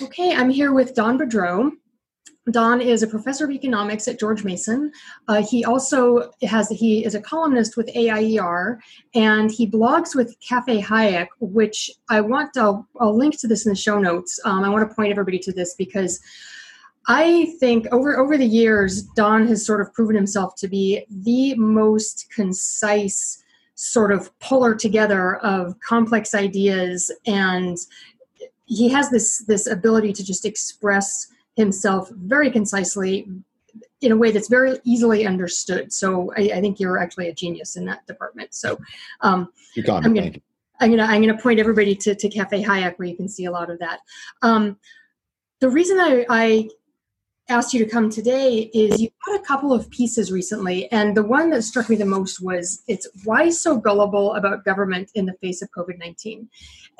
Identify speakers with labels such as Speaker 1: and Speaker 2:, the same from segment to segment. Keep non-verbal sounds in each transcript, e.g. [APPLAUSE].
Speaker 1: Okay, I'm here with Don Boudreaux. Don is a professor of economics at George Mason. Uh, he also has he is a columnist with AIER, and he blogs with Cafe Hayek, which I want. To, I'll, link to this in the show notes. Um, I want to point everybody to this because I think over over the years, Don has sort of proven himself to be the most concise sort of puller together of complex ideas and he has this this ability to just express himself very concisely in a way that's very easily understood. So I, I think you're actually a genius in that department. So um,
Speaker 2: I'm
Speaker 1: going to I'm to I'm to point everybody to to Cafe Hayek where you can see a lot of that. Um, the reason I, I asked you to come today is you had a couple of pieces recently, and the one that struck me the most was it's why so gullible about government in the face of COVID 19.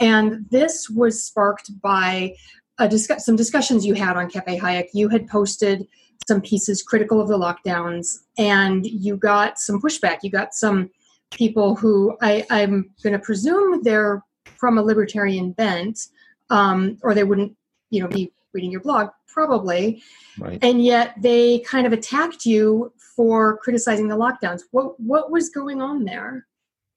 Speaker 1: And this was sparked by discuss- some discussions you had on Cafe Hayek. You had posted some pieces critical of the lockdowns, and you got some pushback. You got some people who I, I'm going to presume they're from a libertarian bent, um, or they wouldn't, you know, be reading your blog probably. Right. And yet they kind of attacked you for criticizing the lockdowns. What what was going on there?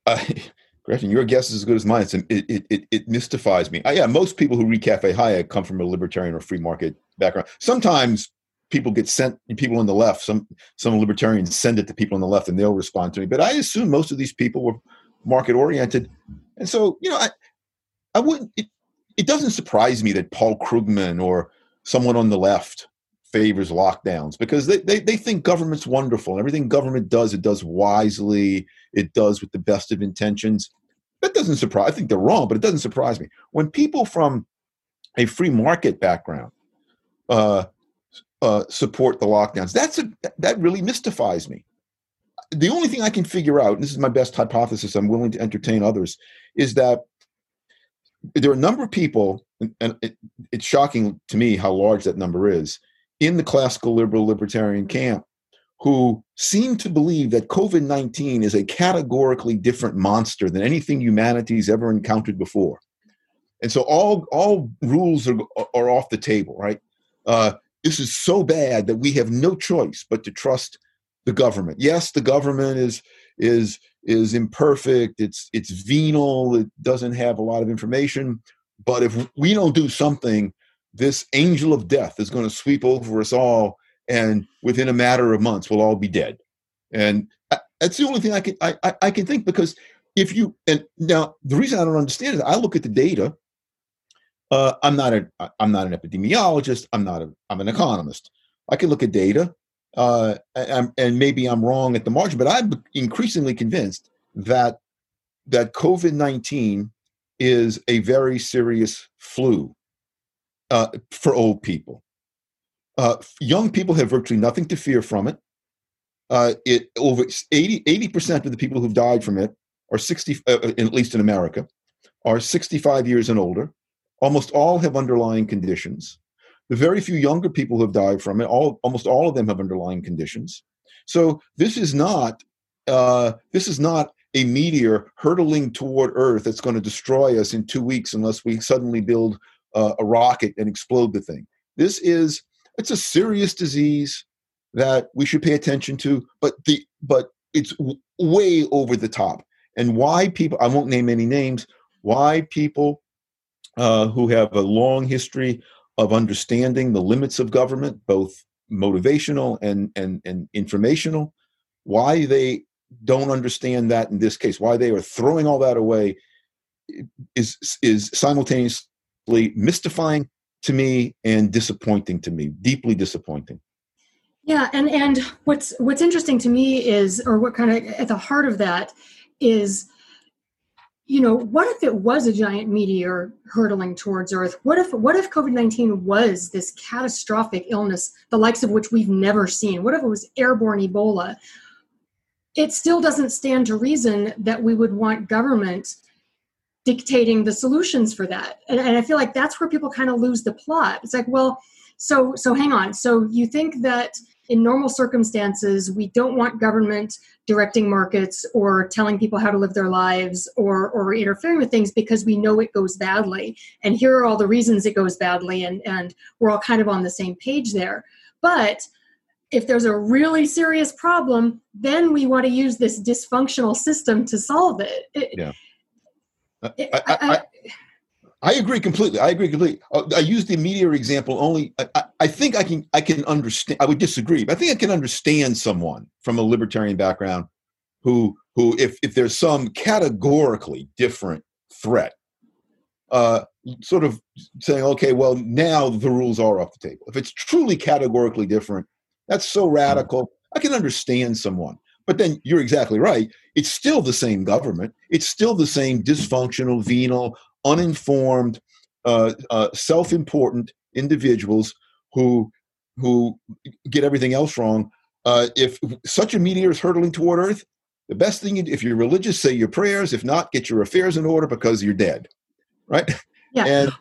Speaker 2: Uh, [LAUGHS] Gretchen, your guess is as good as mine. It's, it, it, it, it mystifies me. Uh, yeah, most people who read Cafe Hayek come from a libertarian or free market background. Sometimes people get sent, people on the left, some some libertarians send it to people on the left and they'll respond to me. But I assume most of these people were market oriented. And so, you know, I, I wouldn't, it, it doesn't surprise me that Paul Krugman or someone on the left favors lockdowns because they, they, they think government's wonderful. Everything government does it does wisely it does with the best of intentions. That doesn't surprise i think they're wrong but it doesn't surprise me. When people from a free market background uh, uh, support the lockdowns that's a that really mystifies me. The only thing i can figure out and this is my best hypothesis i'm willing to entertain others is that there are a number of people and it, it's shocking to me how large that number is in the classical liberal libertarian camp who seem to believe that COVID 19 is a categorically different monster than anything humanity's ever encountered before. And so all, all rules are, are off the table, right? Uh, this is so bad that we have no choice but to trust the government. Yes, the government is is is imperfect. It's it's venal. It doesn't have a lot of information. But if we don't do something, this angel of death is going to sweep over us all, and within a matter of months, we'll all be dead. And that's the only thing I can I, I, I can think because if you and now the reason I don't understand is I look at the data. Uh, I'm not a I'm not an epidemiologist. I'm not a I'm an economist. I can look at data, uh, and, and maybe I'm wrong at the margin, but I'm increasingly convinced that that COVID nineteen is a very serious flu uh, for old people. Uh, young people have virtually nothing to fear from it. Uh, it over 80 percent of the people who've died from it are 60, uh, uh, at least in America, are 65 years and older. Almost all have underlying conditions. The very few younger people who have died from it, all almost all of them have underlying conditions. So this is not uh, this is not a meteor hurtling toward Earth that's going to destroy us in two weeks unless we suddenly build uh, a rocket and explode the thing. This is it's a serious disease that we should pay attention to, but the but it's w- way over the top. And why people I won't name any names. Why people uh, who have a long history of understanding the limits of government, both motivational and and and informational, why they don't understand that in this case, why they are throwing all that away is is simultaneously mystifying to me and disappointing to me, deeply disappointing.
Speaker 1: Yeah, and and what's what's interesting to me is, or what kind of at the heart of that is, you know, what if it was a giant meteor hurtling towards Earth? What if what if COVID nineteen was this catastrophic illness, the likes of which we've never seen? What if it was airborne Ebola? it still doesn't stand to reason that we would want government dictating the solutions for that and, and i feel like that's where people kind of lose the plot it's like well so so hang on so you think that in normal circumstances, we don't want government directing markets or telling people how to live their lives or, or interfering with things because we know it goes badly. And here are all the reasons it goes badly, and, and we're all kind of on the same page there. But if there's a really serious problem, then we want to use this dysfunctional system to solve it. it
Speaker 2: yeah. I, I, I, I agree completely. I agree completely. Uh, I use the meteor example only. I, I, think I can I can understand. I would disagree, but I think I can understand someone from a libertarian background who who if if there's some categorically different threat, uh, sort of saying, okay, well now the rules are off the table. If it's truly categorically different, that's so radical. I can understand someone. But then you're exactly right. It's still the same government. It's still the same dysfunctional, venal, uninformed, uh, uh, self-important individuals who who get everything else wrong. Uh, if such a meteor is hurtling toward Earth, the best thing, you, if you're religious, say your prayers. If not, get your affairs in order because you're dead, right?
Speaker 1: Yeah. And,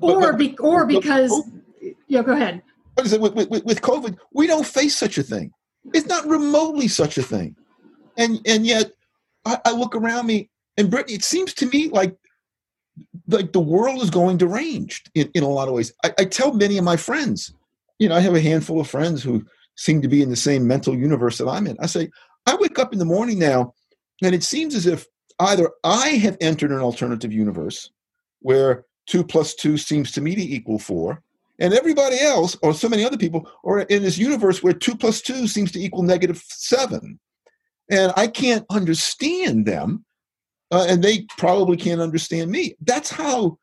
Speaker 1: or but, be, or because but, yeah, go ahead.
Speaker 2: With, with, with COVID, we don't face such a thing. It's not remotely such a thing, and and yet I, I look around me and Brittany. It seems to me like like the world is going deranged in, in a lot of ways. I, I tell many of my friends, you know, I have a handful of friends who seem to be in the same mental universe that I'm in. I say, I wake up in the morning now, and it seems as if either I have entered an alternative universe where two plus two seems to me to equal four, and everybody else, or so many other people, are in this universe where two plus two seems to equal negative seven. And I can't understand them uh, and they probably can't understand me. That's how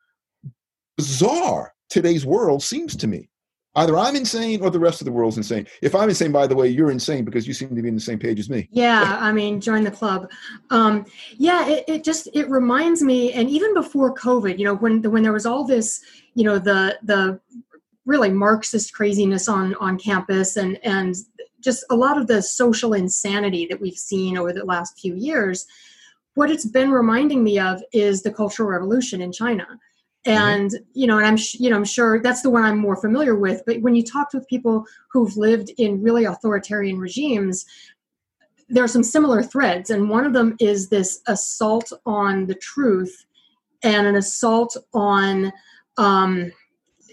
Speaker 2: bizarre today's world seems to me. Either I'm insane or the rest of the world's insane. If I'm insane, by the way, you're insane because you seem to be in the same page as me.
Speaker 1: Yeah, I mean, join the club. Um, yeah, it, it just it reminds me, and even before COVID, you know, when when there was all this, you know, the the really Marxist craziness on on campus, and and just a lot of the social insanity that we've seen over the last few years what it's been reminding me of is the cultural revolution in china mm-hmm. and mm-hmm. you know and i'm you know i'm sure that's the one i'm more familiar with but when you talk with people who've lived in really authoritarian regimes there are some similar threads and one of them is this assault on the truth and an assault on um,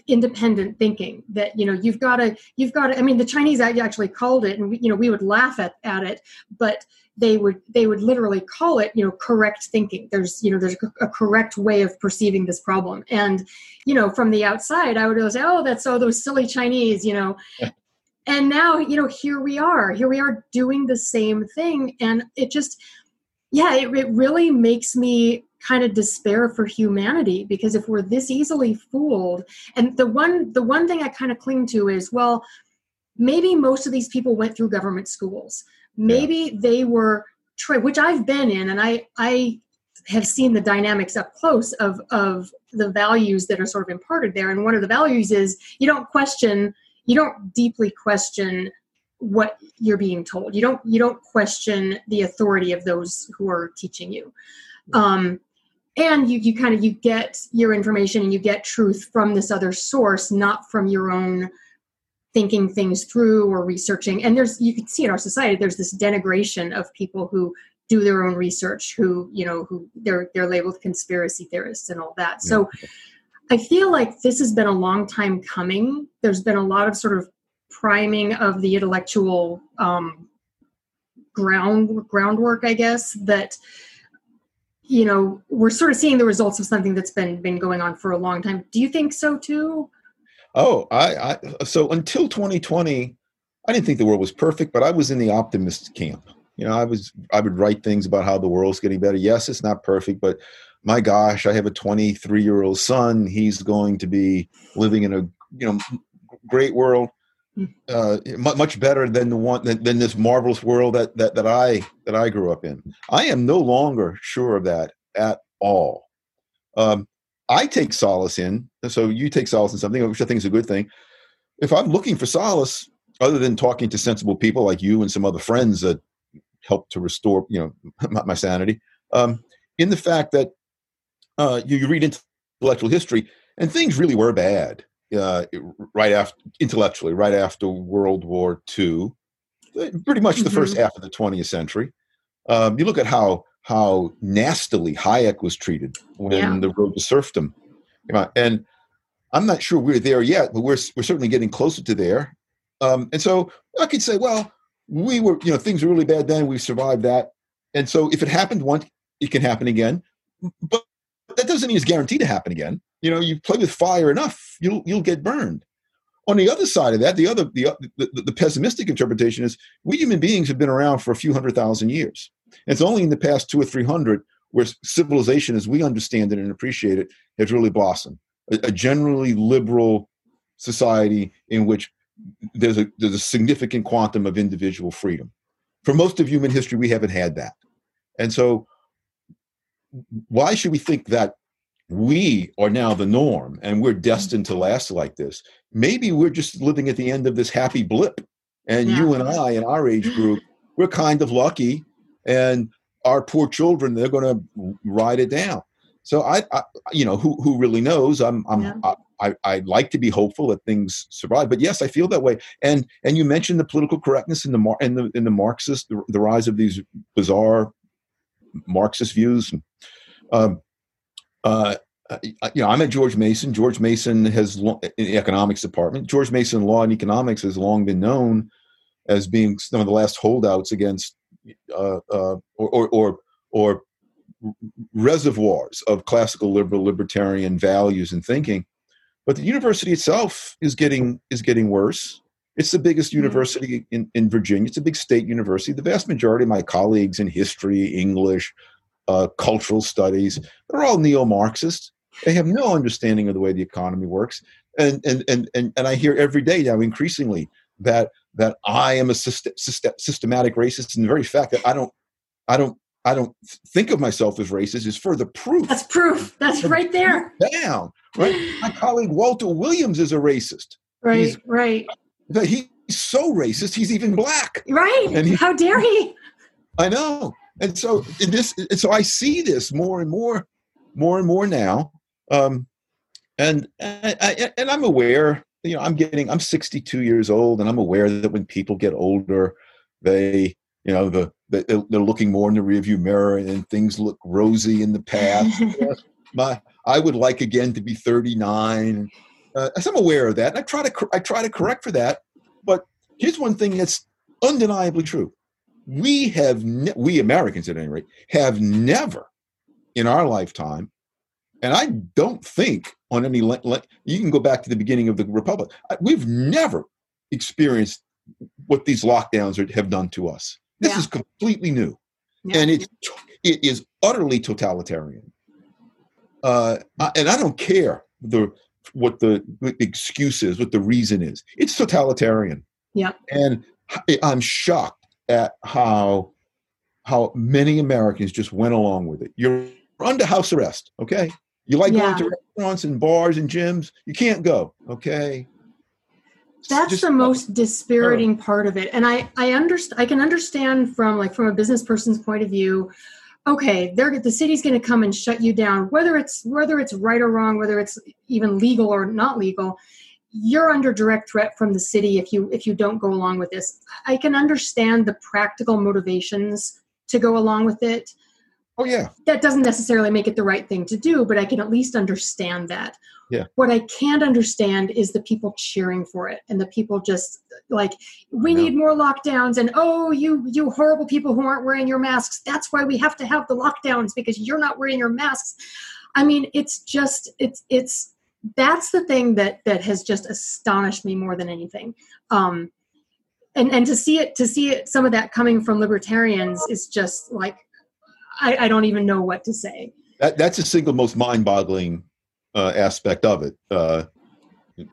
Speaker 1: independent thinking that you know you've got to you've got to i mean the chinese actually called it and we, you know we would laugh at, at it but they would they would literally call it you know correct thinking. There's you know there's a correct way of perceiving this problem. And you know from the outside i would always say oh that's all those silly chinese you know. And now you know here we are here we are doing the same thing and it just yeah it, it really makes me kind of despair for humanity because if we're this easily fooled and the one the one thing i kind of cling to is well maybe most of these people went through government schools. Maybe yeah. they were tra- which i've been in and i i have seen the dynamics up close of of the values that are sort of imparted there. And one of the values is you don't question you don't deeply question what you're being told. You don't you don't question the authority of those who are teaching you. Um, and you, you kind of you get your information and you get truth from this other source not from your own thinking things through or researching. And there's you can see in our society there's this denigration of people who do their own research who you know who they're they're labeled conspiracy theorists and all that. So i feel like this has been a long time coming. There's been a lot of sort of priming of the intellectual um, ground groundwork i guess that you know we're sort of seeing the results of something that's been been going on for a long time do you think so too
Speaker 2: Oh, I, I so until 2020, I didn't think the world was perfect, but I was in the optimist camp. You know, I was I would write things about how the world's getting better. Yes, it's not perfect, but my gosh, I have a 23 year old son. He's going to be living in a you know great world. Uh, much better than the one than, than this marvelous world that that that I that I grew up in. I am no longer sure of that at all. Um, I take solace in, so you take solace in something, which I think is a good thing. If I'm looking for solace, other than talking to sensible people like you and some other friends that help to restore, you know, [LAUGHS] my, my sanity, um, in the fact that uh, you, you read intellectual history and things really were bad. Uh, right after intellectually, right after World War II, pretty much the mm-hmm. first half of the 20th century. Um, you look at how how nastily Hayek was treated when yeah. the road to serfdom came out, and I'm not sure we're there yet, but we're we're certainly getting closer to there. Um, and so I could say, well, we were, you know, things were really bad then. We survived that, and so if it happened once, it can happen again. But that doesn't mean it's guaranteed to happen again. You know, you play with fire enough, you'll you'll get burned. On the other side of that, the other the, the, the pessimistic interpretation is we human beings have been around for a few hundred thousand years. It's only in the past two or three hundred where civilization, as we understand it and appreciate it, has really blossomed. A, a generally liberal society in which there's a there's a significant quantum of individual freedom. For most of human history, we haven't had that, and so why should we think that we are now the norm and we're destined to last like this? Maybe we're just living at the end of this happy blip, and yeah. you and I in our age group, we're kind of lucky, and our poor children they're going to ride it down. So I, I, you know, who who really knows? I'm, I'm, yeah. I, I like to be hopeful that things survive, but yes, I feel that way. And and you mentioned the political correctness in the mar- in the in the Marxist, the, the rise of these bizarre Marxist views. Um, uh, you know, I'm at George Mason. George Mason has in the economics department. George Mason law and economics has long been known as being some of the last holdouts against uh, uh, or, or, or or reservoirs of classical liberal libertarian values and thinking. But the university itself is getting is getting worse. It's the biggest mm-hmm. university in, in Virginia. It's a big state university. The vast majority of my colleagues in history, English, uh, cultural studies, they're all neo-Marxist. They have no understanding of the way the economy works. And and and and, and I hear every day now increasingly that that I am a syst- syst- systematic racist, and the very fact that I don't I don't I don't think of myself as racist is further proof.
Speaker 1: That's proof. That's right there.
Speaker 2: Down. Right. My colleague Walter Williams is a racist.
Speaker 1: Right. He's,
Speaker 2: right. He's so racist. He's even black.
Speaker 1: Right. And he, How dare he?
Speaker 2: I know. And so this, and so I see this more and more, more and more now. Um, and I, I, and I'm aware. You know, I'm getting. I'm 62 years old, and I'm aware that when people get older, they you know the, the they're looking more in the rearview mirror and things look rosy in the past [LAUGHS] my i would like again to be 39 uh, so i'm aware of that and i try to i try to correct for that but here's one thing that's undeniably true we have ne- we americans at any rate have never in our lifetime and i don't think on any le- le- you can go back to the beginning of the republic we've never experienced what these lockdowns are, have done to us this yeah. is completely new, yeah. and it it is utterly totalitarian. Uh, and I don't care the what the, the excuse is, what the reason is. It's totalitarian.
Speaker 1: Yeah.
Speaker 2: And I'm shocked at how how many Americans just went along with it. You're under house arrest, okay? You like yeah. going to restaurants and bars and gyms, you can't go, okay?
Speaker 1: that's just, the most dispiriting part of it and i i understand i can understand from like from a business person's point of view okay they're the city's going to come and shut you down whether it's whether it's right or wrong whether it's even legal or not legal you're under direct threat from the city if you if you don't go along with this i can understand the practical motivations to go along with it
Speaker 2: oh yeah
Speaker 1: that doesn't necessarily make it the right thing to do but i can at least understand that
Speaker 2: yeah.
Speaker 1: What I can't understand is the people cheering for it and the people just like we no. need more lockdowns and oh you you horrible people who aren't wearing your masks that's why we have to have the lockdowns because you're not wearing your masks. I mean it's just it's it's that's the thing that that has just astonished me more than anything. Um and and to see it to see it some of that coming from libertarians is just like I, I don't even know what to say.
Speaker 2: That, that's the single most mind-boggling uh, aspect of it, uh,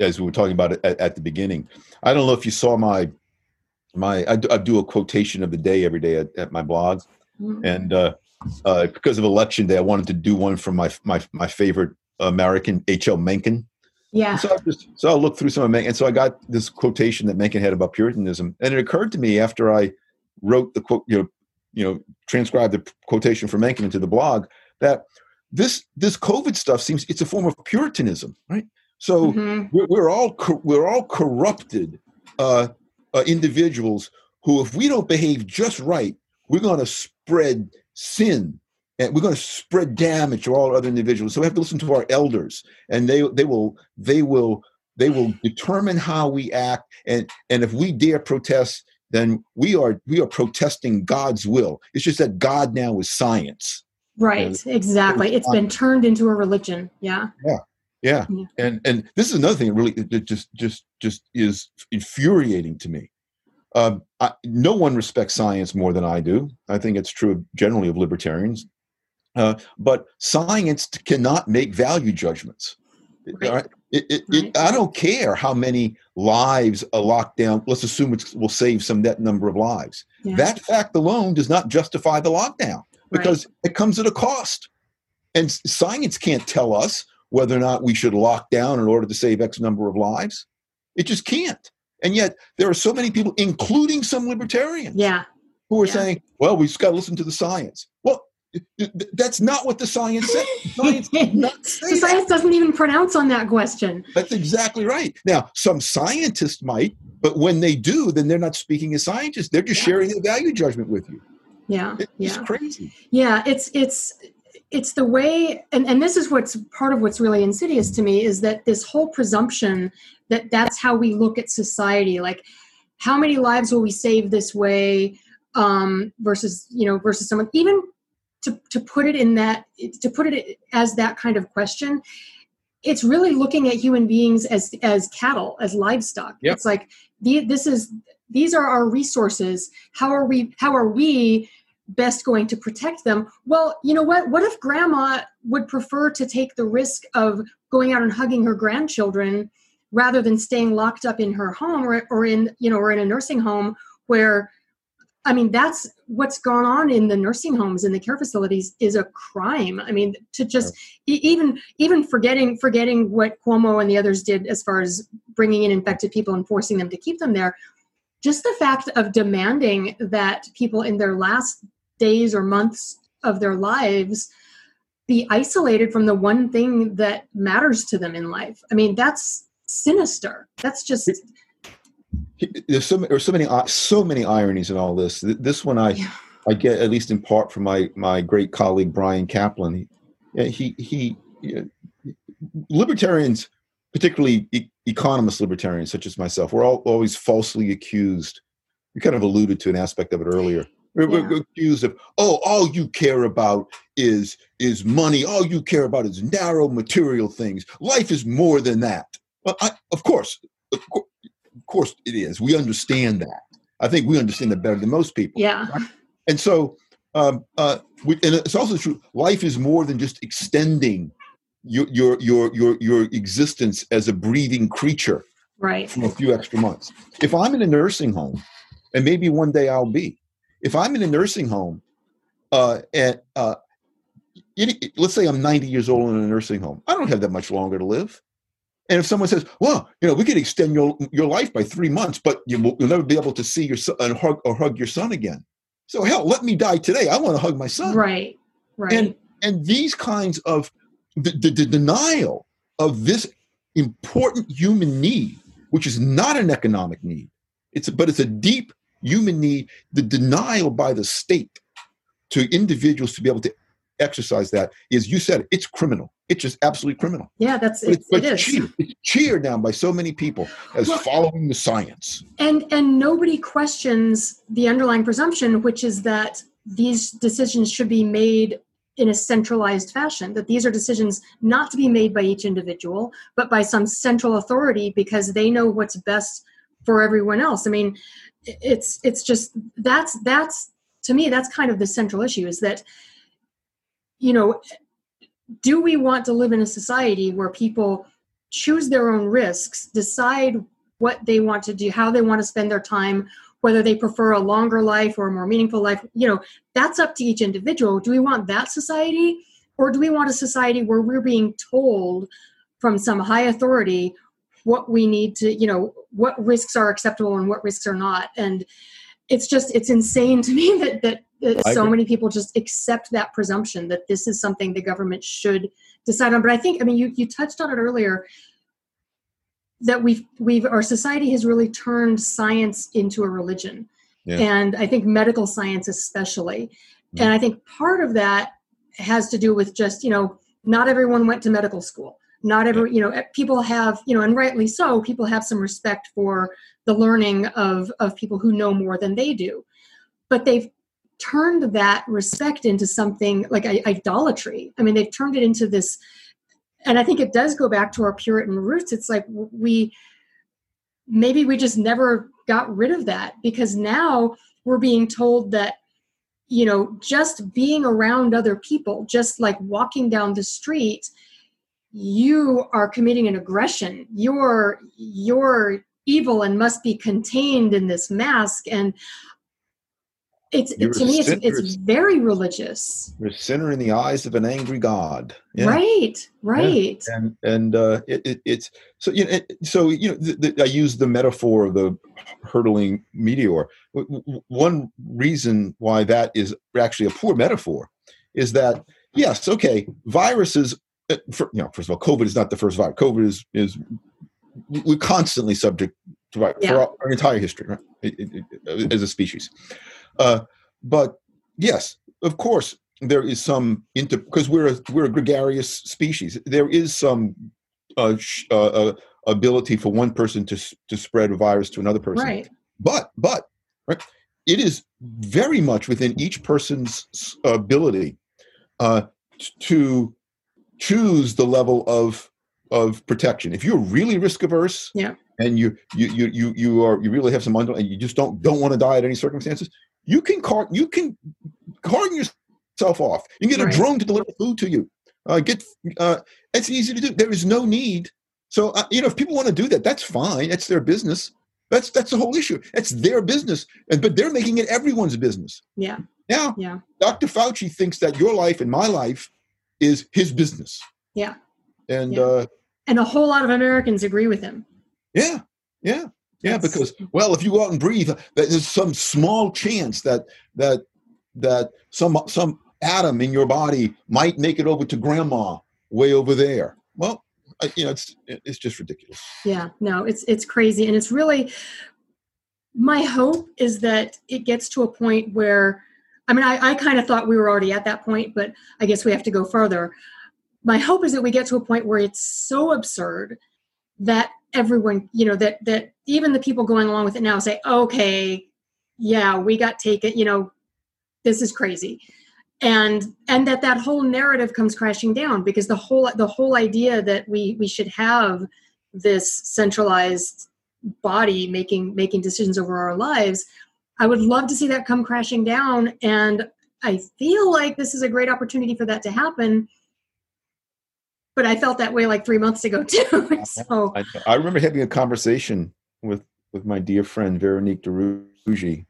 Speaker 2: as we were talking about it at, at, the beginning. I don't know if you saw my my I do, I do a quotation of the day every day at, at my blog, mm-hmm. and uh, uh, because of election day, I wanted to do one from my my my favorite American H. L. Mencken.
Speaker 1: Yeah.
Speaker 2: So I just so I looked through some of Mencken, and so I got this quotation that Mencken had about Puritanism, and it occurred to me after I wrote the quote, you know, you know, transcribed the quotation from Mencken into the blog that this this COVID stuff seems it's a form of Puritanism, right? So mm-hmm. we're, we're, all we're all corrupted uh, uh, individuals who, if we don't behave just right, we're going to spread sin and we're going to spread damage to all other individuals. So we have to listen to our elders, and they they will they will they will determine how we act, and and if we dare protest, then we are we are protesting God's will. It's just that God now is science.
Speaker 1: Right. Exactly. It's been turned into a religion. Yeah.
Speaker 2: Yeah. Yeah. yeah. And and this is another thing that really that just just just is infuriating to me. Um, I, no one respects science more than I do. I think it's true generally of libertarians. Uh, but science cannot make value judgments. Right. It, it, right. It, I don't care how many lives a lockdown, let's assume it will save some net number of lives. Yeah. That fact alone does not justify the lockdown because right. it comes at a cost. And science can't tell us whether or not we should lock down in order to save X number of lives. It just can't. And yet there are so many people, including some libertarians,
Speaker 1: yeah.
Speaker 2: who are
Speaker 1: yeah.
Speaker 2: saying, well, we've got to listen to the science. That's not what the science says.
Speaker 1: Science [LAUGHS] the science doesn't even pronounce on that question.
Speaker 2: That's exactly right. Now, some scientists might, but when they do, then they're not speaking as scientists. They're just yeah. sharing their value judgment with you.
Speaker 1: Yeah,
Speaker 2: it's
Speaker 1: yeah.
Speaker 2: crazy.
Speaker 1: Yeah, it's it's it's the way, and and this is what's part of what's really insidious to me is that this whole presumption that that's how we look at society, like how many lives will we save this way um, versus you know versus someone even to, to put it in that to put it as that kind of question it's really looking at human beings as as cattle as livestock. Yep. it's like the, this is these are our resources. How are we how are we best going to protect them? Well you know what? What if grandma would prefer to take the risk of going out and hugging her grandchildren rather than staying locked up in her home or, or in you know or in a nursing home where I mean, that's what's gone on in the nursing homes and the care facilities is a crime. I mean, to just even even forgetting forgetting what Cuomo and the others did as far as bringing in infected people and forcing them to keep them there, just the fact of demanding that people in their last days or months of their lives be isolated from the one thing that matters to them in life. I mean, that's sinister. That's just
Speaker 2: there's so there's so many so many ironies in all this. This one I yeah. I get at least in part from my my great colleague Bryan Caplan. He he, he you know, libertarians, particularly e- economist libertarians such as myself, we're all always falsely accused. You kind of alluded to an aspect of it earlier. We're, yeah. we're, accused of oh all you care about is is money all you care about is narrow material things life is more than that well I, of course of course course it is. We understand that. I think we understand that better than most people.
Speaker 1: Yeah.
Speaker 2: Right? And so, um, uh, we, and it's also true. Life is more than just extending your your your your your existence as a breathing creature.
Speaker 1: Right.
Speaker 2: For a few extra months. If I'm in a nursing home, and maybe one day I'll be, if I'm in a nursing home, uh, and uh, it, let's say I'm 90 years old in a nursing home, I don't have that much longer to live. And if someone says, "Well, you know, we could extend your your life by three months, but you will, you'll never be able to see your son and hug or hug your son again," so hell, let me die today. I want to hug my son.
Speaker 1: Right. Right.
Speaker 2: And and these kinds of the, the, the denial of this important human need, which is not an economic need, it's but it's a deep human need. The denial by the state to individuals to be able to exercise that is, you said it, it's criminal. It's just absolutely criminal.
Speaker 1: Yeah, that's it's,
Speaker 2: but it's, cheered. It's cheered down by so many people as well, following the science.
Speaker 1: And and nobody questions the underlying presumption, which is that these decisions should be made in a centralized fashion that these are decisions not to be made by each individual but by some central authority because they know what's best for everyone else i mean it's it's just that's that's to me that's kind of the central issue is that you know do we want to live in a society where people choose their own risks, decide what they want to do, how they want to spend their time, whether they prefer a longer life or a more meaningful life? You know, that's up to each individual. Do we want that society? Or do we want a society where we're being told from some high authority what we need to, you know, what risks are acceptable and what risks are not? And it's just it's insane to me [LAUGHS] that that, so many people just accept that presumption that this is something the government should decide on. But i think i mean you you touched on it earlier that we've we've our society has really turned science into a religion. Yeah. and i think medical science especially. Mm-hmm. and i think part of that has to do with just you know not everyone went to medical school. Not every you know people have you know and rightly so people have some respect for the learning of of people who know more than they do. But they've turned that respect into something like idolatry. I mean they've turned it into this and i think it does go back to our puritan roots. It's like we maybe we just never got rid of that because now we're being told that you know just being around other people just like walking down the street you are committing an aggression. You're you're evil and must be contained in this mask. And it's it, to me it's, it's very religious
Speaker 2: you're a sinner in the eyes of an angry god
Speaker 1: yeah. right right
Speaker 2: yeah. and and uh it, it, it's so you know it, so you know the, the, i use the metaphor of the hurtling meteor one reason why that is actually a poor metaphor is that yes okay viruses uh, for, you know first of all covid is not the first virus covid is is we're constantly subject to virus yeah. for our, our, entire history right? as a species uh, but yes, of course, there is some into because we're a, we're a gregarious species. There is some uh, sh- uh, uh, ability for one person to to spread a virus to another person.
Speaker 1: Right.
Speaker 2: But but right, it is very much within each person's ability uh, to choose the level of of protection. If you're really risk averse,
Speaker 1: yeah,
Speaker 2: and you you you you you are you really have some under and you just don't don't want to die at any circumstances, you can car you can carton yourself off. You can get right. a drone to deliver food to you. Uh, get uh, it's easy to do. There is no need. So uh, you know, if people want to do that, that's fine. It's their business. That's that's the whole issue. It's their business, and but they're making it everyone's business.
Speaker 1: Yeah.
Speaker 2: Now,
Speaker 1: yeah.
Speaker 2: Dr. Fauci thinks that your life and my life is his business.
Speaker 1: Yeah.
Speaker 2: And
Speaker 1: yeah.
Speaker 2: uh
Speaker 1: and a whole lot of Americans agree with him.
Speaker 2: Yeah. Yeah. Yeah, because well, if you go out and breathe, there's some small chance that that that some some atom in your body might make it over to grandma way over there. Well, you know, it's it's just ridiculous.
Speaker 1: Yeah, no, it's it's crazy, and it's really my hope is that it gets to a point where, I mean, I, I kind of thought we were already at that point, but I guess we have to go further. My hope is that we get to a point where it's so absurd that everyone you know that that even the people going along with it now say okay yeah we got taken you know this is crazy. And and that that whole narrative comes crashing down because the whole the whole idea that we we should have this centralized body making making decisions over our lives i would love to see that come crashing down. And i feel like this is a great opportunity for that to happen but I felt that way like three months ago [LAUGHS] too. [LAUGHS] so
Speaker 2: I, I, remember having a conversation with with my dear friend Veronique de Rugy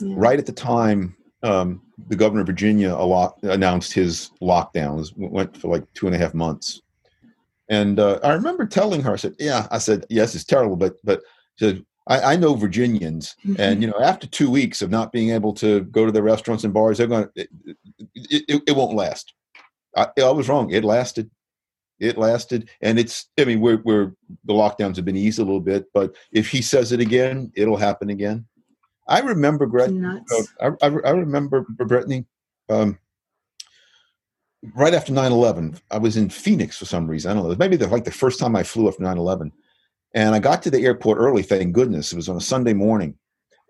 Speaker 2: yeah. right at the time um, the governor of Virginia a lot, announced his lockdowns went for like two and a half months, and uh, I remember telling her, I said, "Yeah," I said, "Yes, it's terrible, but but." Said, I, I, know Virginians, mm-hmm. and you know, after two weeks of not being able to go to the restaurants and bars, they're going. It, it, it, it won't last. I, I was wrong. It lasted it lasted. And it's i mean we're, we're the lockdowns have been eased a little bit but if he says it again it'll happen again. I remember Gretchen, uh, I, I, I, remember brittany um, right after 9-11 i was in phoenix for some reason. I don't know maybe the, like the first time i flew after 9-11 and i got to the airport early thank goodness. It was on a sunday morning.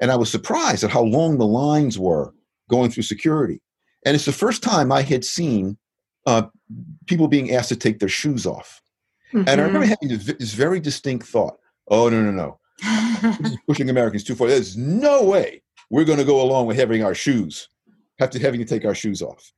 Speaker 2: And i was surprised at how long the lines were going through security. And it's the first time i had seen uh, people being asked to take their shoes off. Mm-hmm. And I remember mm-hmm. having this very distinct thought oh, no, no, no. [LAUGHS] pushing Americans too far. There's no way we're going to go along with having our shoes, have to having to take our shoes off.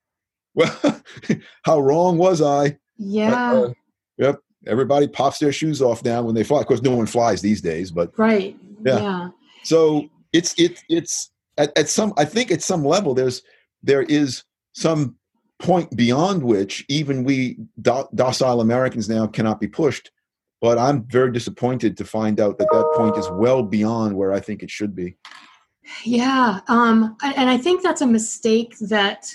Speaker 2: Well, [LAUGHS] how wrong was I?
Speaker 1: Yeah. Uh,
Speaker 2: yep. Everybody pops their shoes off now when they fly. Of course, no one flies these days, but
Speaker 1: right. Yeah. yeah.
Speaker 2: So it's it it's at, at some. I think at some level there's there is some point beyond which even we do- docile Americans now cannot be pushed. But I'm very disappointed to find out that that point is well beyond where I think it should be.
Speaker 1: Yeah, um, and I think that's a mistake that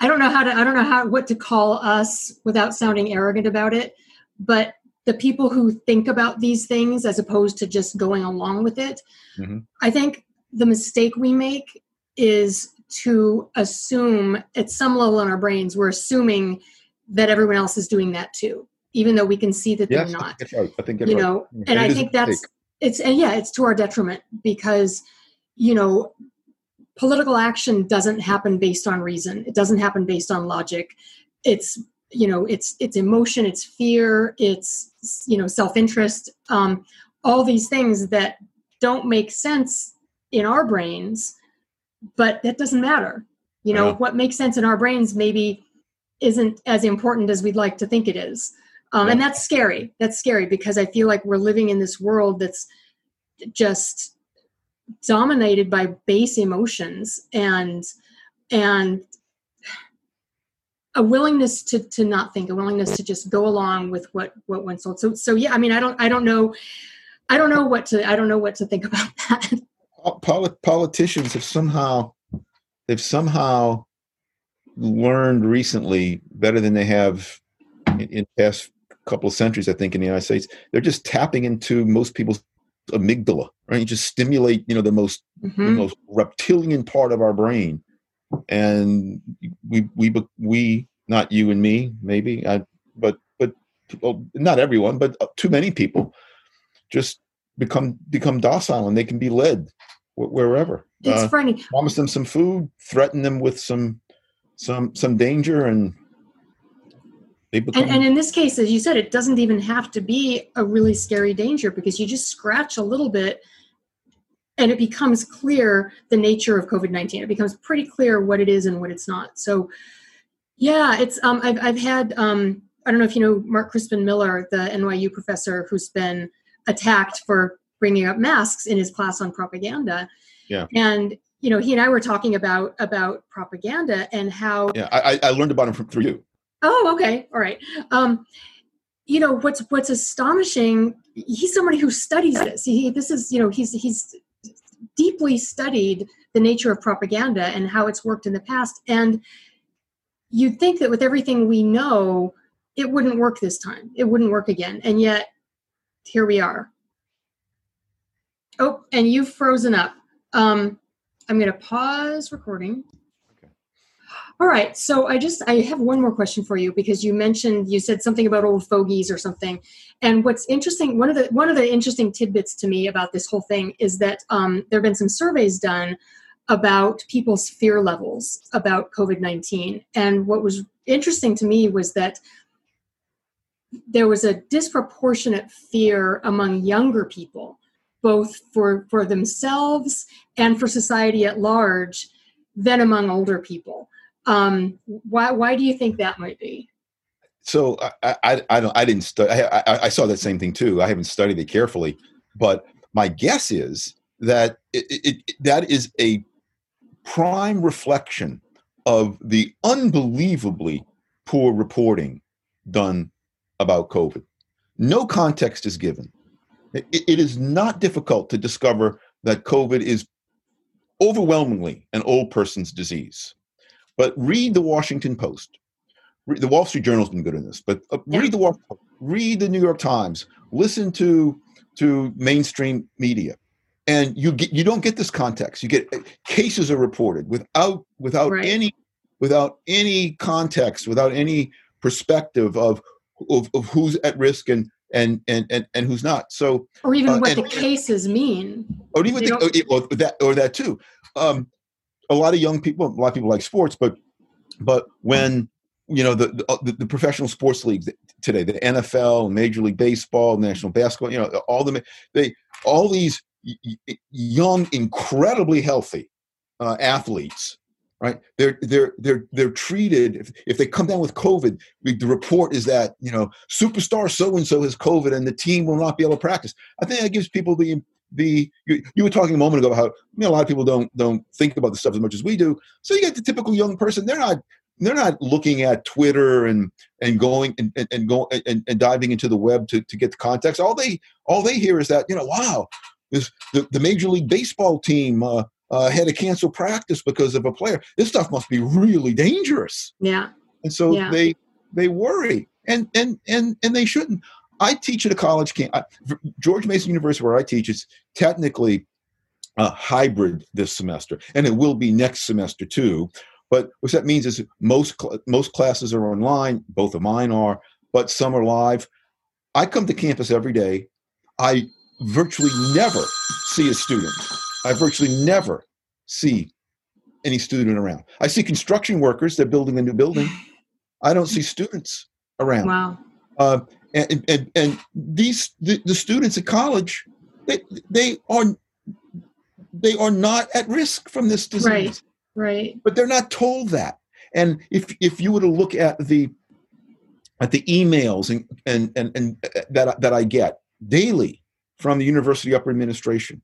Speaker 1: I don't know how to I don't know how what to call us without sounding arrogant about it. But the people who think about these things as opposed to just going along with it. Mm-hmm. I think the mistake we make is to assume at some level in our brains, we're assuming that everyone else is doing that too, even though we can see that yes, they're not.
Speaker 2: I think, I think
Speaker 1: you know, and, and I think that's it's and yeah, it's to our detriment because you know political action doesn't happen based on reason. It doesn't happen based on logic. It's you know it's it's emotion, it's fear, it's you know self interest. Um, all these things that don't make sense in our brains, but that doesn't matter. You know, what makes sense in our brains maybe isn't as important as we'd like to think it is. Um, and that's scary. That's scary because I feel like we're living in this world that's just dominated by base emotions and and a willingness to to not think, a willingness to just go along with what what went sold. So so yeah, I mean, I don't I don't know, I don't know what to I don't know what to think [LAUGHS] about that.
Speaker 2: Polit- politicians have somehow they've somehow learned recently better than they have in, in past couple of centuries, I think, in the United States. They're just tapping into most people's amygdala, right? You just stimulate, you know, the most mm-hmm. the most reptilian part of our brain, and we we we not you and me maybe, I, but but well, not everyone, but uh, too many people just become become docile and they can be led wherever.
Speaker 1: It's uh, funny.
Speaker 2: Promise them some food, threaten them with some some some danger, and they
Speaker 1: Become- and, and, in this case, as you said, it doesn't even have to be a really scary danger because you just scratch a little bit and it becomes clear the nature of COVID 19. It becomes pretty clear what it is and what it's not. So, yeah, it's, um, I've, I've had, um, I don't know if you know Mark Crispin Miller, the NYU professor who's been attacked for bringing up masks in his class on propaganda.
Speaker 2: Yeah.
Speaker 1: And you know, he and I were talking about about propaganda and how.
Speaker 2: Yeah, I, I learned about him from, through you.
Speaker 1: Oh, okay, all right. Um, you know what's what's astonishing? He's somebody who studies this. He this is you know he's he's deeply studied the nature of propaganda and how it's worked in the past. And you'd think that with everything we know, it wouldn't work this time. It wouldn't work again. And yet, here we are. Oh, and you've frozen up. Um, I'm going to pause recording. All right. So I just I have one more question for you because you mentioned you said something about old fogies or something. And what's interesting, one of the one of the interesting tidbits to me about this whole thing is that um, there have been some surveys done about people's fear levels about COVID nineteen. And what was interesting to me was that there was a disproportionate fear among younger people, both for for themselves and for society at large, than among older people. Um, why why do you think that might be?
Speaker 2: So I I, I don't I didn't study I, I, I saw that same thing too. I haven't studied it carefully, but my guess is that it, it, it, that is a prime reflection of the unbelievably poor reporting done about COVID. No context is given. It, it is not difficult to discover that COVID is overwhelmingly an old person's disease. But read the Washington Post. The Wall Street Journal's been good in this, but uh, read the Wall, read the New York Times. Listen to to mainstream media, and you get you don't get this context. You get uh, cases are reported without without right. any without any context, without any perspective of of, of who's at risk and and and and, and who's not. So
Speaker 1: or even uh, what and, the cases mean.
Speaker 2: Or even the, or, or that or that too. Um, a lot of young people, a lot of people like sports, but but when you know the the, uh, the professional sports leagues today, the NFL, Major League Baseball, National Basketball, you know, all the they all these young, incredibly healthy uh, athletes, right? They're they're they're they're treated if, if they come down with COVID. The report is that you know superstar so and so has COVID and the team will not be able to practice. I think that gives people the the you, you, were talking a moment ago about how you know, a lot of people don't don't think about the stuff as much as we do. So you get the typical young person; they're not they're not looking at Twitter and and going and and, and go and, and diving into the web to, to get the context. All they all they hear is that you know, wow, this the, the Major League Baseball team uh, uh, had to cancel practice because of a player. This stuff must be really dangerous.
Speaker 1: Yeah,
Speaker 2: and so
Speaker 1: yeah.
Speaker 2: they they worry, and and and and they shouldn't. I teach at a college camp. George Mason University, where I teach, is technically a hybrid this semester, and it will be next semester too. But what that means is most most classes are online. Both of mine are, but some are live. I come to campus every day. I virtually never see a student. I virtually never see any student around. I see construction workers, they're building a new building. I don't see students around.
Speaker 1: Wow.
Speaker 2: Uh, and, and, and these the, the students at college, they, they are they are not at risk from this disease.
Speaker 1: Right. Right.
Speaker 2: But they're not told that. And if if you were to look at the at the emails and and and, and uh, that that I get daily from the university upper administration,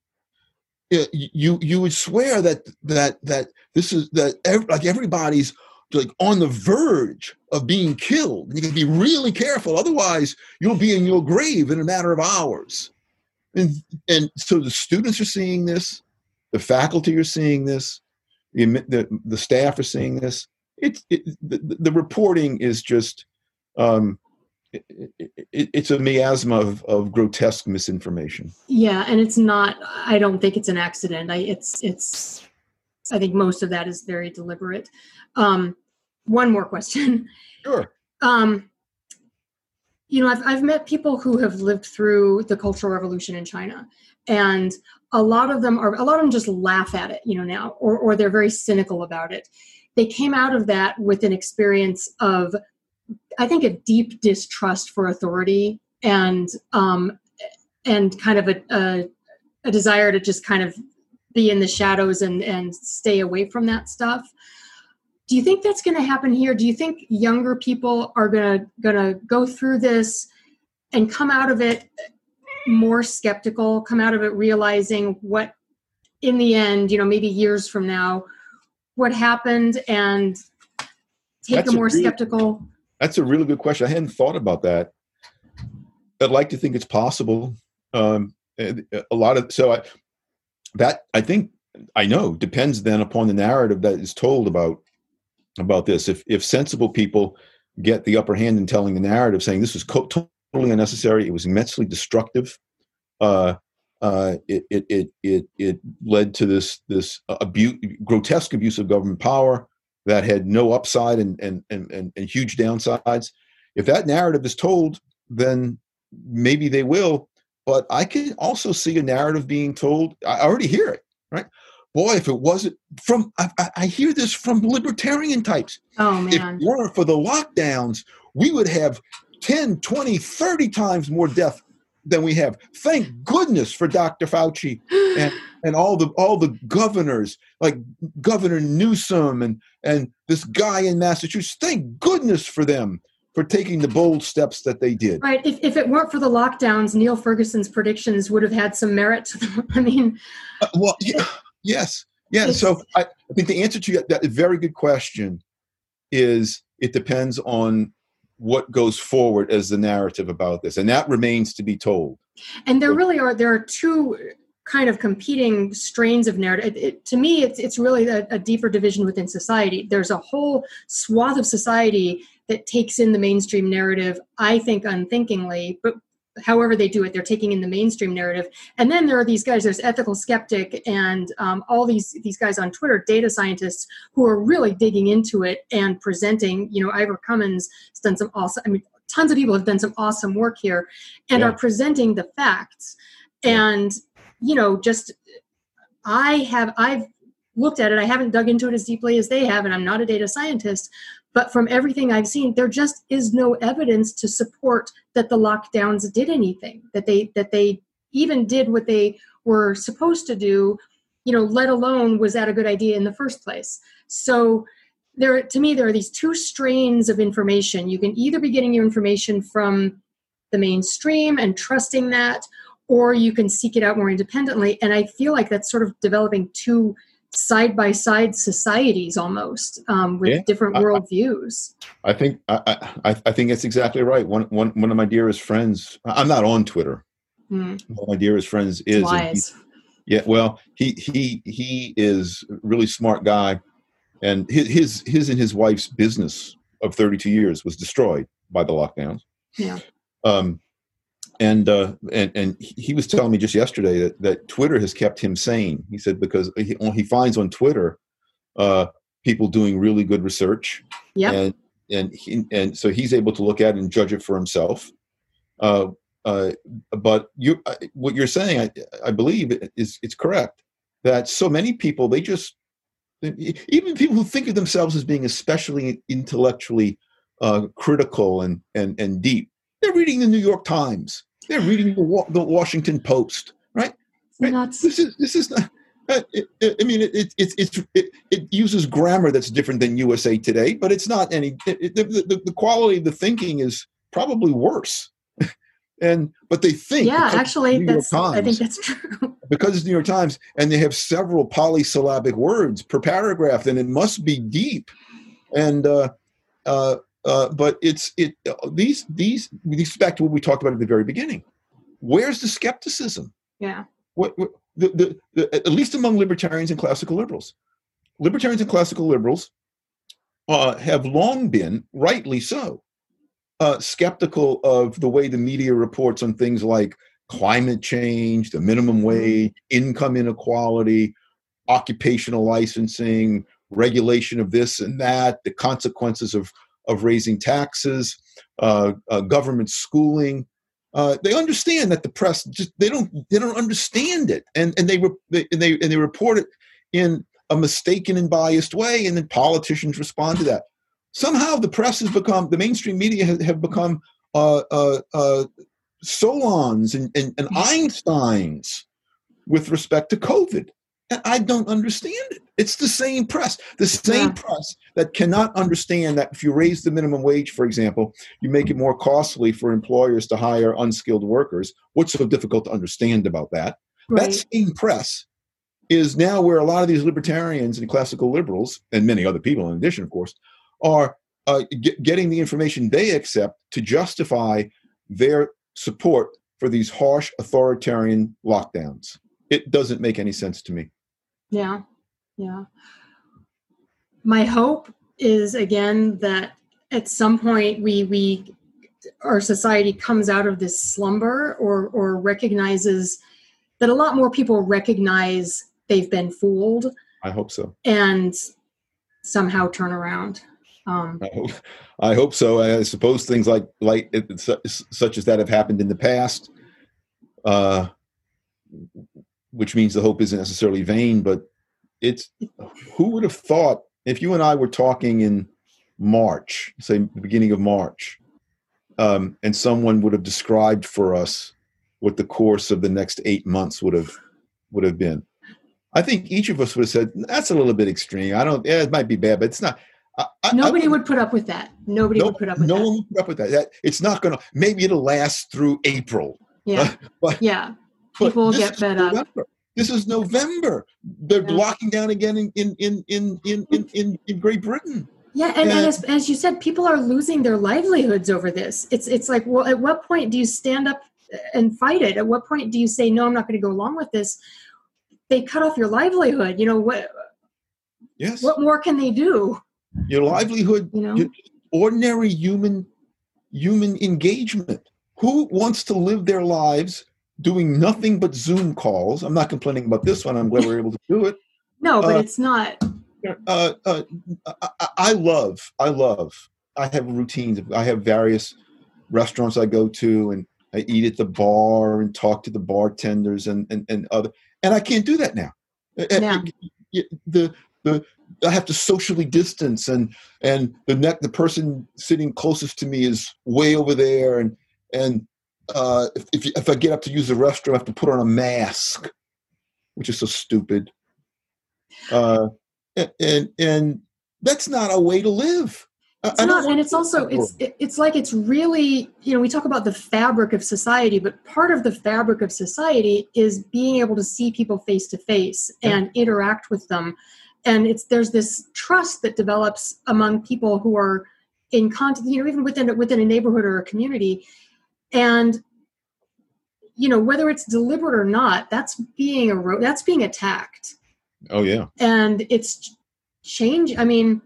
Speaker 2: you you would swear that that that this is that every, like everybody's like on the verge of being killed. You can be really careful, otherwise you'll be in your grave in a matter of hours. And and so the students are seeing this, the faculty are seeing this, the the, the staff are seeing this. It's it, the, the reporting is just um, it, it, it's a miasma of, of grotesque misinformation.
Speaker 1: Yeah, and it's not. I don't think it's an accident. I it's it's. I think most of that is very deliberate. Um, one more question.
Speaker 2: Sure.
Speaker 1: Um, you know, I've I've met people who have lived through the Cultural Revolution in China, and a lot of them are a lot of them just laugh at it, you know, now, or or they're very cynical about it. They came out of that with an experience of I think a deep distrust for authority and um, and kind of a, a, a desire to just kind of be in the shadows and and stay away from that stuff. Do you think that's going to happen here? Do you think younger people are going to going to go through this and come out of it more skeptical, come out of it realizing what in the end, you know, maybe years from now, what happened and take that's a more a really, skeptical
Speaker 2: that's a really good question. I hadn't thought about that. I'd like to think it's possible. Um, a lot of so I, that I think I know depends then upon the narrative that is told about about this. If if sensible people get the upper hand in telling the narrative, saying this was co- totally unnecessary, it was immensely destructive. Uh, uh, it, it it it it led to this this abuse, grotesque abuse of government power that had no upside and, and, and, and, and huge downsides. If that narrative is told, then maybe they will. But I can also see a narrative being told. I already hear it, right? Boy, if it wasn't from, I, I hear this from libertarian types.
Speaker 1: Oh, man.
Speaker 2: If it weren't for the lockdowns, we would have 10, 20, 30 times more death than we have. Thank goodness for Dr. Fauci and, [GASPS] and all the all the governors, like Governor Newsom and and this guy in Massachusetts. Thank goodness for them for taking the bold steps that they did.
Speaker 1: Right. If, if it weren't for the lockdowns, Neil Ferguson's predictions would have had some merit to them. [LAUGHS] I mean,
Speaker 2: uh, well, yeah, yes, yeah. So I, I think the answer to that very good question is it depends on what goes forward as the narrative about this and that remains to be told.
Speaker 1: And there really are there are two kind of competing strains of narrative. It, it, to me it's it's really a, a, deeper division within society. There's a whole swath of society that takes in the mainstream narrative i think unthinkingly but however they do it they're taking in the mainstream narrative. And then there are these guys there's ethical skeptic and um, all these these guys on twitter data scientists who are really digging into it and presenting. You know ivor cummins has done some awesome i mean tons of people have done some awesome work here and yeah. are presenting the facts. And you know just i have i've looked at it. I haven't dug into it as deeply as they have and i'm not a data scientist but from everything I've seen, there just is no evidence to support that the lockdowns did anything, that they that they even did what they were supposed to do, you know, let alone was that a good idea in the first place. So there to me there are these two strains of information. You can either be getting your information from the mainstream and trusting that, or you can seek it out more independently. And I feel like that's sort of developing two side by side societies almost um, with yeah, different worldviews.
Speaker 2: I, I think I, I, I think it's exactly right. One one one of my dearest friends. I'm not on Twitter. Mm. One of my dearest friends is. Yeah, well, he he he is a really smart guy, and his his his and his wife's business of 32 years was destroyed by the lockdowns.
Speaker 1: Yeah.
Speaker 2: Um, and uh, and and he was telling me just yesterday that, that Twitter has kept him sane. He said because he, he finds on Twitter uh, people doing really good research,
Speaker 1: yeah,
Speaker 2: and and he, and so he's able to look at it and judge it for himself. Uh, uh, but you, uh, what you're saying, I, I believe, is it's correct that so many people they just even people who think of themselves as being especially intellectually uh, critical and, and and deep, they're reading the New York Times, they're reading the, the Washington Post, right? right?
Speaker 1: Nuts.
Speaker 2: This is this is not. Uh, I mean, it, it, it, it, it uses grammar that's different than USA Today, but it's not any. It, the, the, the quality of the thinking is probably worse. [LAUGHS] and but they think
Speaker 1: yeah actually that's Times, i think that's true [LAUGHS]
Speaker 2: because it's new york times and they have several polysyllabic words per paragraph and it must be deep and uh, uh, uh, but it's it these these these back to what we talked about at the very beginning. Where's the skepticism?
Speaker 1: Yeah.
Speaker 2: What, what the, the, the, at least among libertarians and classical liberals. Libertarians and classical liberals uh, have long been rightly so uh, skeptical of the way the media reports on things like climate change, the minimum mm-hmm. wage, income inequality, occupational licensing, regulation of this and that, the consequences of, of raising taxes, uh, uh, government schooling. Uh, they understand that the press just they don't they don't understand it, and and they, re- they and they and they report it in a mistaken and biased way, and then politicians respond to that somehow the press has become the mainstream media have, have become uh, uh, uh, Solons and, and, and Einsteins with respect to COVID. And I don't understand it. It's the same press, the same yeah. press that cannot understand that if you raise the minimum wage, for example, you make it more costly for employers to hire unskilled workers. What's so difficult to understand about that? Right. That same press is now where a lot of these libertarians and classical liberals, and many other people in addition, of course, are uh, get, getting the information they accept to justify their support for these harsh authoritarian lockdowns. It doesn't make any sense to me.
Speaker 1: Yeah, yeah. My hope is again that at some point we we our society comes out of this slumber or or recognizes that a lot more people recognize they've been fooled.
Speaker 2: I hope so.
Speaker 1: And somehow turn around. Um,
Speaker 2: I, hope, I hope so. I suppose things like like such as that have happened in the past, uh, which means the hope isn't necessarily vain. But it's who would have thought if you and I were talking in March, say the beginning of March, um, and someone would have described for us what the course of the next eight months would have would have been. I think each of us would have said that's a little bit extreme. I don't. Yeah, it might be bad, but it's not.
Speaker 1: I, Nobody I would, would, put up with that. Nobody no, would put up with
Speaker 2: no
Speaker 1: that.
Speaker 2: No one would put up with that. that it's not going to. Maybe it'll last through April.
Speaker 1: Yeah. [LAUGHS] but, yeah. People will get fed up.
Speaker 2: This is November. They're yeah. locking down again in in in in in, in, in Great Britain.
Speaker 1: Yeah, and, and, and as, as you said, people are losing their livelihoods over this. It's it's like, well, at what point do you stand up and fight it? At what point do you say, no, I'm not going to go along with this? They cut off your livelihood. You know what?
Speaker 2: Yes.
Speaker 1: What more can they do?
Speaker 2: your livelihood, you know? your ordinary human human engagement. Who wants to live their lives doing nothing but Zoom calls? I'm not complaining about this one. I'm glad we're able to do it.
Speaker 1: No, but uh, it's not.
Speaker 2: Uh, uh, I, I love, I love. I have routines. I have various restaurants I go to, and I eat at the bar and talk to the bartenders and and, and other. And I can't do that now. Yeah. The the I have to socially distance, and and the neck the person sitting closest to me is way over there, and and uh, if if, if I get up to use the restroom, I have to put on a mask, which is so stupid. Uh, and and that's not a way to live.
Speaker 1: It's not, and it's also it's it's like it's really you know we talk about the fabric of society, but part of the fabric of society is being able to see people face to face and interact with them and it's there's this trust that develops among people who are in contact you know even within within a neighborhood or a community and you know whether it's deliberate or not that's being a that's being attacked
Speaker 2: oh yeah
Speaker 1: and it's change i mean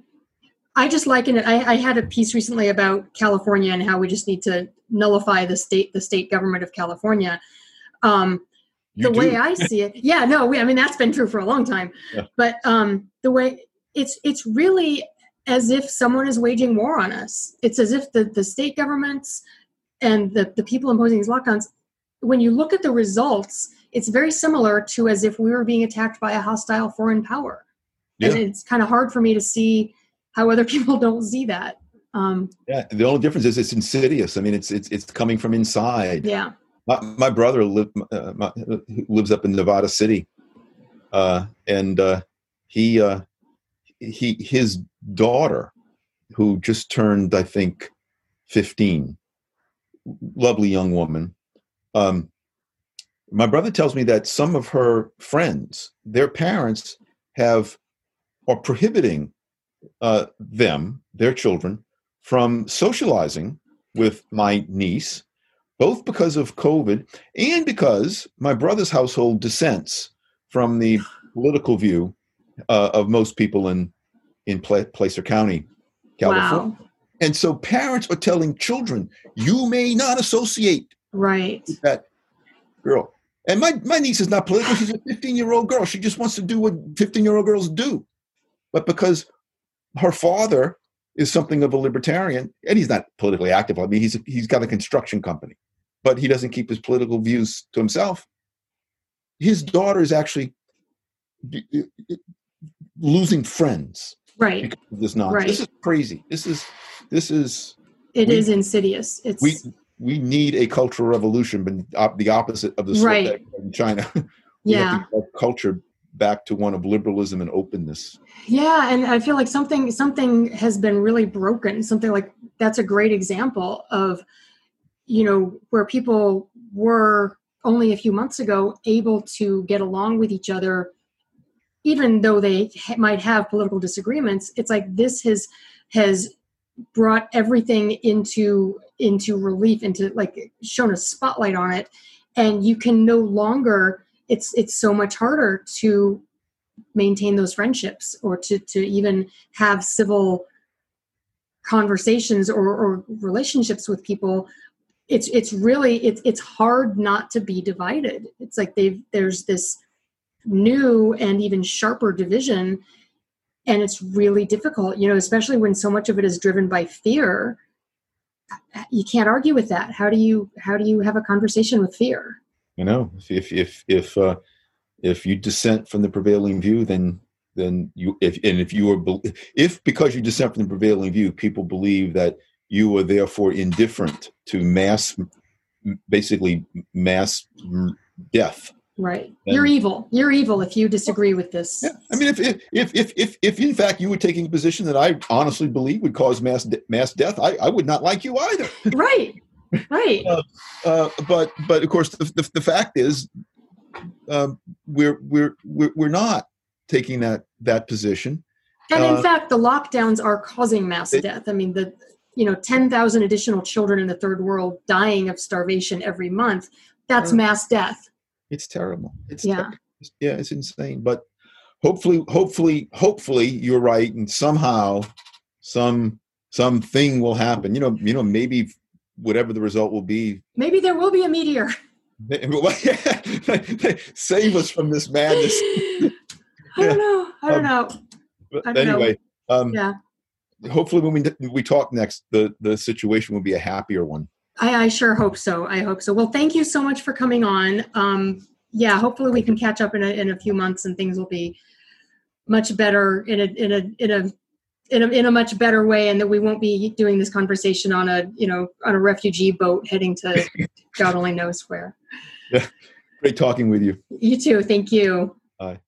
Speaker 1: i just liken it I, I had a piece recently about california and how we just need to nullify the state the state government of California. Um, the
Speaker 2: You
Speaker 1: way. I see it, yeah, no, we, I mean that's been true for a long time.
Speaker 2: Yeah.
Speaker 1: But um, the way it's it's really as if someone is waging war on us. It's as if the the state governments and the the people imposing these lockdowns. When you look at the results, it's very similar to as if we were being attacked by a hostile foreign power.
Speaker 2: Yeah.
Speaker 1: And it's kind of hard for me to see how other [LAUGHS] people don't see that. Um,
Speaker 2: Yeah, the only difference is it's insidious. I mean, it's it's it's coming from inside.
Speaker 1: yeah,
Speaker 2: My, my brother live, uh, my, lives up in Nevada City, uh, and uh, he uh, he his daughter, who just turned I think fifteen, lovely young woman. Um, my brother tells me that some of her friends, their parents, have are prohibiting uh, them, their children, from socializing with my niece both because of COVID and because my brother's household dissents from the political view uh, of most people in in Pla- Placer County, California.
Speaker 1: wow,
Speaker 2: And so parents are telling children, "You may not associate
Speaker 1: right,
Speaker 2: with that girl." And my my niece is not political; she's a 15 year old girl. She just wants to do what 15 year old girls do. But because her father is something of a libertarian, and he's not politically active. I mean, he's he's got a construction company, but he doesn't keep his political views to himself. His daughter is actually losing friends
Speaker 1: right.
Speaker 2: because of this nonsense.
Speaker 1: Right.
Speaker 2: This is crazy. This is this is
Speaker 1: It
Speaker 2: we-
Speaker 1: is insidious. It's
Speaker 2: we we need a cultural revolution, but op- the opposite of the
Speaker 1: Right.
Speaker 2: in China. [LAUGHS] we
Speaker 1: yeah.
Speaker 2: culture back to one of liberalism and openness.
Speaker 1: Yeah, and I feel like something something has been really broken. Something like that's a great example of you know where people were only a few months ago able to get along with each other even though they ha- might have political disagreements it's like this has has brought everything into into relief into like shone a spotlight on it. And you can no longer it's it's so much harder to maintain those friendships or to to even have civil conversations or, or relationships with people. It's it's really it's it's hard not to be divided. It's like they've there's this new and even sharper division and it's really difficult you know especially when so much of it is driven by fear. You can't argue with that. How do you how do you have a conversation with fear?
Speaker 2: You know, if if if uh, if you dissent from the prevailing view, then then you if and if you are if because you dissent from the prevailing view, people believe that you are therefore indifferent to mass, basically mass death.
Speaker 1: Right
Speaker 2: And-
Speaker 1: you're evil you're evil if you disagree with this
Speaker 2: Yeah, I mean, if if if if if, if in fact you were taking a position that I honestly believe would cause mass de- mass death, I, I would not like you either. [LAUGHS]
Speaker 1: right right
Speaker 2: Uh, but but of course the, the, the fact is um, we're we're we're we're not taking that that position.
Speaker 1: And in
Speaker 2: Uh,
Speaker 1: fact, the lockdowns are causing mass
Speaker 2: It-
Speaker 1: death. I mean, the you know, ten thousand additional children in the third world dying of starvation every month. That's
Speaker 2: Yeah.
Speaker 1: mass death.
Speaker 2: It's terrible. It's
Speaker 1: Yeah.
Speaker 2: yeah, it's insane. But hopefully, hopefully, hopefully, you're right, and somehow, some something will happen. You know, you know, maybe whatever the result will be,
Speaker 1: Maybe there will be a meteor. [LAUGHS]
Speaker 2: save us from this madness. [LAUGHS]
Speaker 1: I don't know. I don't
Speaker 2: Um,
Speaker 1: know.
Speaker 2: But
Speaker 1: I don't know.
Speaker 2: anyway, um,
Speaker 1: Yeah.
Speaker 2: hopefully, when we we talk next, the the situation will be a happier one.
Speaker 1: I, I sure hope so. I hope so. Well, thank you so much for coming on. Um, yeah, hopefully we can catch up in a, in a few months and things will be much better in a in a in a in a, in a much better way and that we won't be doing this conversation on a you know on a refugee boat heading to [LAUGHS] god only knows where yeah.
Speaker 2: Great talking with you.
Speaker 1: you too thank you
Speaker 2: Bye.